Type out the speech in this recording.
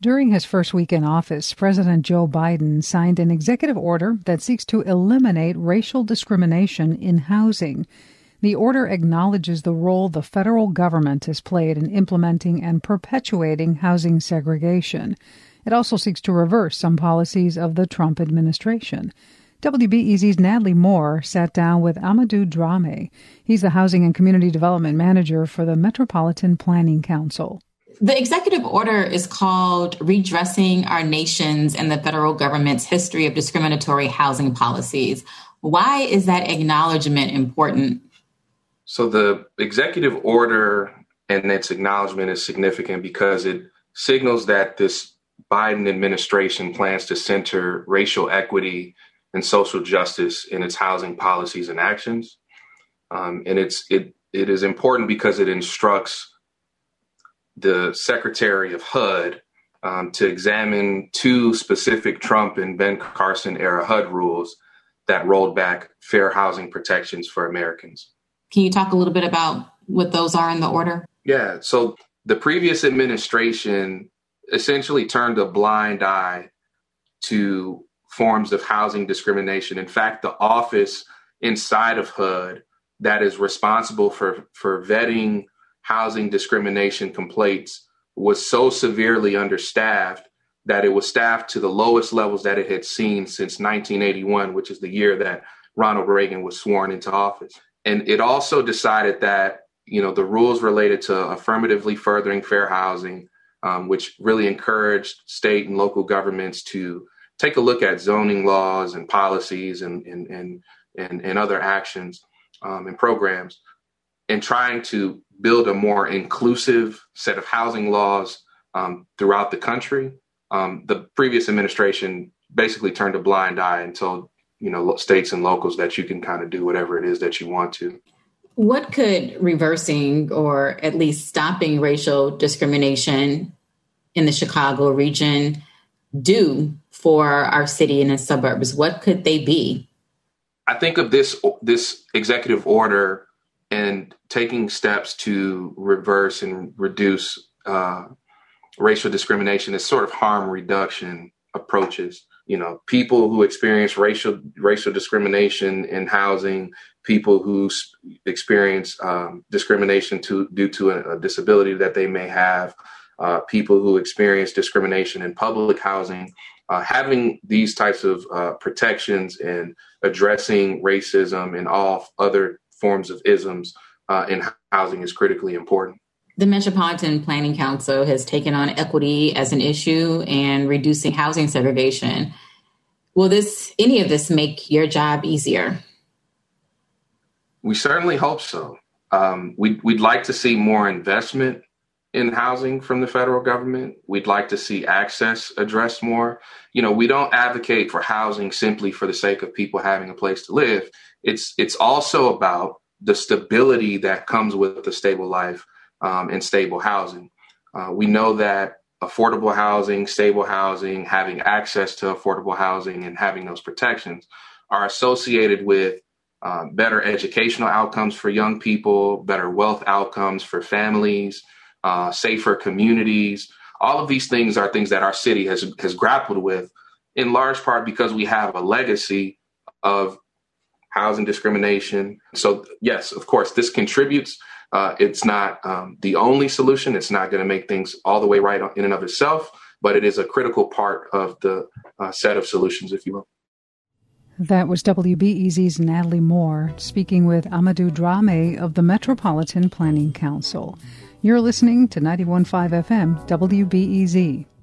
During his first week in office, President Joe Biden signed an executive order that seeks to eliminate racial discrimination in housing. The order acknowledges the role the federal government has played in implementing and perpetuating housing segregation. It also seeks to reverse some policies of the Trump administration. WBEZ's Natalie Moore sat down with Ahmadou Dramé. He's the Housing and Community Development Manager for the Metropolitan Planning Council. The executive order is called Redressing Our Nation's and the Federal Government's History of Discriminatory Housing Policies. Why is that acknowledgement important? So, the executive order and its acknowledgement is significant because it signals that this Biden administration plans to center racial equity and social justice in its housing policies and actions. Um, and it's it it is important because it instructs the Secretary of HUD um, to examine two specific Trump and Ben Carson era HUD rules that rolled back fair housing protections for Americans. Can you talk a little bit about what those are in the order? Yeah. So the previous administration essentially turned a blind eye to forms of housing discrimination. In fact, the office inside of HUD that is responsible for, for vetting housing discrimination complaints was so severely understaffed that it was staffed to the lowest levels that it had seen since 1981, which is the year that Ronald Reagan was sworn into office. And it also decided that, you know, the rules related to affirmatively furthering fair housing, um, which really encouraged state and local governments to take a look at zoning laws and policies and, and, and, and, and other actions um, and programs and trying to build a more inclusive set of housing laws um, throughout the country. Um, the previous administration basically turned a blind eye and told you know states and locals that you can kind of do whatever it is that you want to. What could reversing or at least stopping racial discrimination in the Chicago region do for our city and its suburbs? What could they be? I think of this this executive order and taking steps to reverse and reduce uh, racial discrimination is sort of harm reduction approaches. You know, people who experience racial racial discrimination in housing, people who experience um, discrimination to, due to a, a, disability that they may have, uh, people who experience discrimination in public housing. Uh, having these types of uh, protections and addressing racism and all other forms of isms uh, in housing is critically important. The Metropolitan Planning Council has taken on equity as an issue and reducing housing segregation. Will this any of this make your job easier? We certainly hope so. Um, we'd, we'd like to see more investment in housing from the federal government. We'd like to see access addressed more. You know, we don't advocate for housing simply for the sake of people having a place to live. It's it's also about the stability that comes with a stable life um, and stable housing. Uh, we know that affordable housing, stable housing, having access to affordable housing, and having those protections are associated with uh, better educational outcomes for young people, better wealth outcomes for families, uh, safer communities. All of these things are things that our city has has grappled with, in large part because we have a legacy of housing discrimination. So, yes, of course, this contributes. Uh, it's not um, the only solution. It's not going to make things all the way right in and of itself, but it is a critical part of the uh, set of solutions, if you will. That was WBEZ's Natalie Moore speaking with Ahmadou Dramé of the Metropolitan Planning Council. You're listening to 91.5 FM WBEZ.